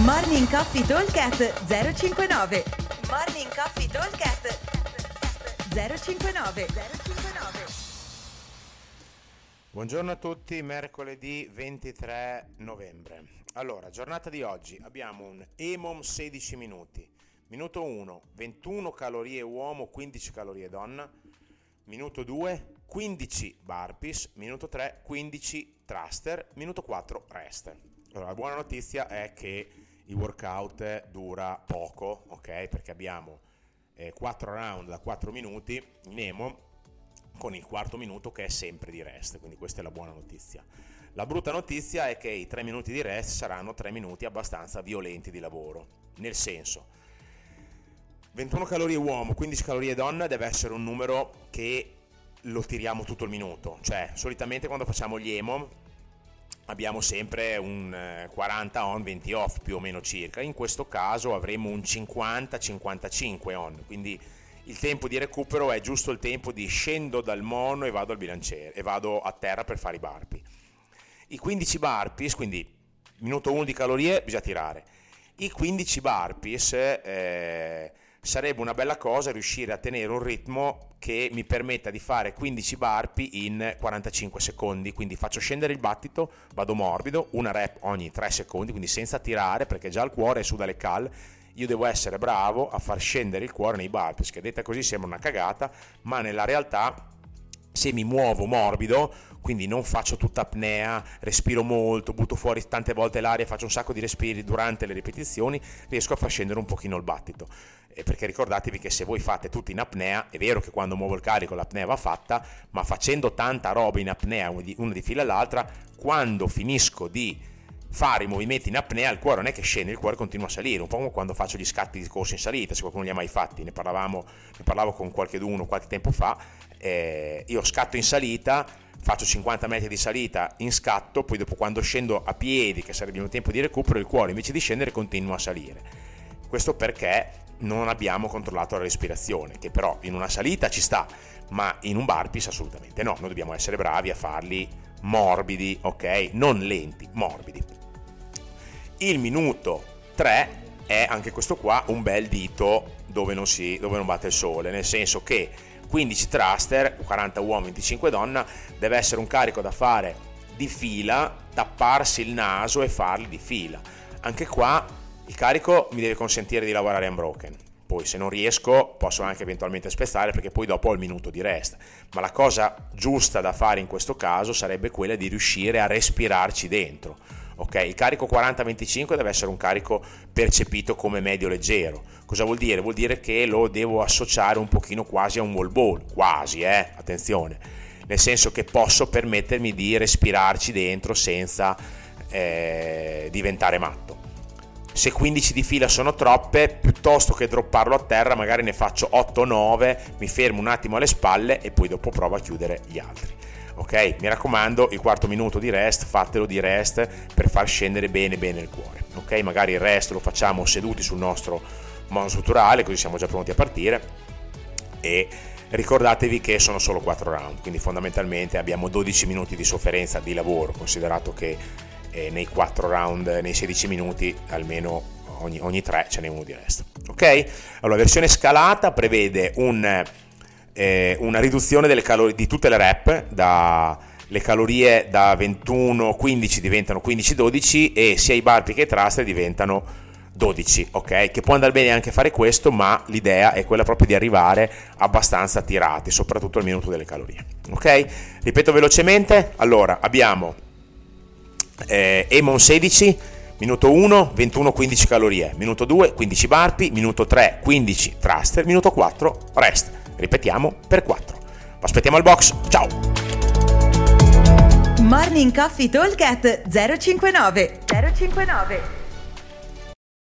Morning Coffee Talkcast 059 Morning Coffee Talkcast 059 059 Buongiorno a tutti, mercoledì 23 novembre. Allora, giornata di oggi abbiamo un EMOM 16 minuti. Minuto 1, 21 calorie uomo, 15 calorie donna. Minuto 2, 15 burpees. Minuto 3, 15 thruster. Minuto 4, rest. Allora, la buona notizia è che il workout dura poco, ok? Perché abbiamo eh, 4 round da 4 minuti in EMO con il quarto minuto che è sempre di rest, quindi questa è la buona notizia. La brutta notizia è che i 3 minuti di rest saranno 3 minuti abbastanza violenti di lavoro, nel senso 21 calorie uomo, 15 calorie donna deve essere un numero che lo tiriamo tutto il minuto, cioè solitamente quando facciamo gli emo abbiamo sempre un 40 eh, on, 20 off più o meno circa, in questo caso avremo un 50-55 on, quindi il tempo di recupero è giusto il tempo di scendo dal mono e vado al bilanciere e vado a terra per fare i barpi. I 15 burpees, quindi minuto 1 di calorie, bisogna tirare. I 15 burpees eh, sarebbe una bella cosa riuscire a tenere un ritmo che mi permetta di fare 15 burpee in 45 secondi, quindi faccio scendere il battito, vado morbido, una rep ogni 3 secondi, quindi senza tirare perché già il cuore è su dalle cal, io devo essere bravo a far scendere il cuore nei burpees, che detta così sembra una cagata, ma nella realtà se mi muovo morbido, quindi non faccio tutta apnea, respiro molto, butto fuori tante volte l'aria, faccio un sacco di respiri durante le ripetizioni, riesco a far scendere un pochino il battito. Perché ricordatevi che se voi fate tutto in apnea, è vero che quando muovo il carico l'apnea va fatta, ma facendo tanta roba in apnea una di, fila all'altra, quando finisco di fare i movimenti in apnea, il cuore non è che scende, il cuore continua a salire, un po' come quando faccio gli scatti di corsa in salita, se qualcuno li ha mai fatti, ne, parlavamo, ne parlavo con qualcuno qualche tempo fa, eh, io scatto in salita, faccio 50 metri di salita in scatto, poi dopo quando scendo a piedi, che sarebbe un tempo di recupero, il cuore invece di scendere continua a salire. Questo perché non abbiamo controllato la respirazione, che però in una salita ci sta, ma in un barpis assolutamente no, noi dobbiamo essere bravi a farli morbidi, ok? Non lenti, morbidi. Il minuto 3 è anche questo qua un bel dito dove non, si, dove non batte il sole, nel senso che 15 thruster, 40 uomini, 25 donna, deve essere un carico da fare di fila, tapparsi il naso e farli di fila. Anche qua il carico mi deve consentire di lavorare unbroken. Poi se non riesco posso anche eventualmente spezzare perché poi dopo ho il minuto di rest. Ma la cosa giusta da fare in questo caso sarebbe quella di riuscire a respirarci dentro. Okay? Il carico 40-25 deve essere un carico percepito come medio leggero. Cosa vuol dire? Vuol dire che lo devo associare un pochino quasi a un wall ball, quasi, eh? attenzione, nel senso che posso permettermi di respirarci dentro senza eh, diventare matto. Se 15 di fila sono troppe, piuttosto che dropparlo a terra, magari ne faccio 8-9, mi fermo un attimo alle spalle e poi dopo provo a chiudere gli altri ok? Mi raccomando, il quarto minuto di rest, fatelo di rest per far scendere bene bene il cuore, ok? Magari il rest lo facciamo seduti sul nostro monostrutturale, così siamo già pronti a partire e ricordatevi che sono solo 4 round, quindi fondamentalmente abbiamo 12 minuti di sofferenza di lavoro, considerato che eh, nei 4 round, nei 16 minuti almeno ogni, ogni 3 ce n'è uno di rest. Ok? Allora, la versione scalata prevede un eh, una riduzione calorie di tutte le rep da le calorie da 21-15 diventano 15-12 e sia i burpee che i thruster diventano 12, ok? Che può andare bene anche fare questo, ma l'idea è quella proprio di arrivare abbastanza tirati, soprattutto al minuto delle calorie, ok? Ripeto velocemente, allora abbiamo eh, Emon 16, minuto 1 21-15 calorie, minuto 2 15 burpee, minuto 3 15 thruster, minuto 4 rest. Ripetiamo per 4. Aspettiamo al box, ciao! Morning Coffee Talk 059 059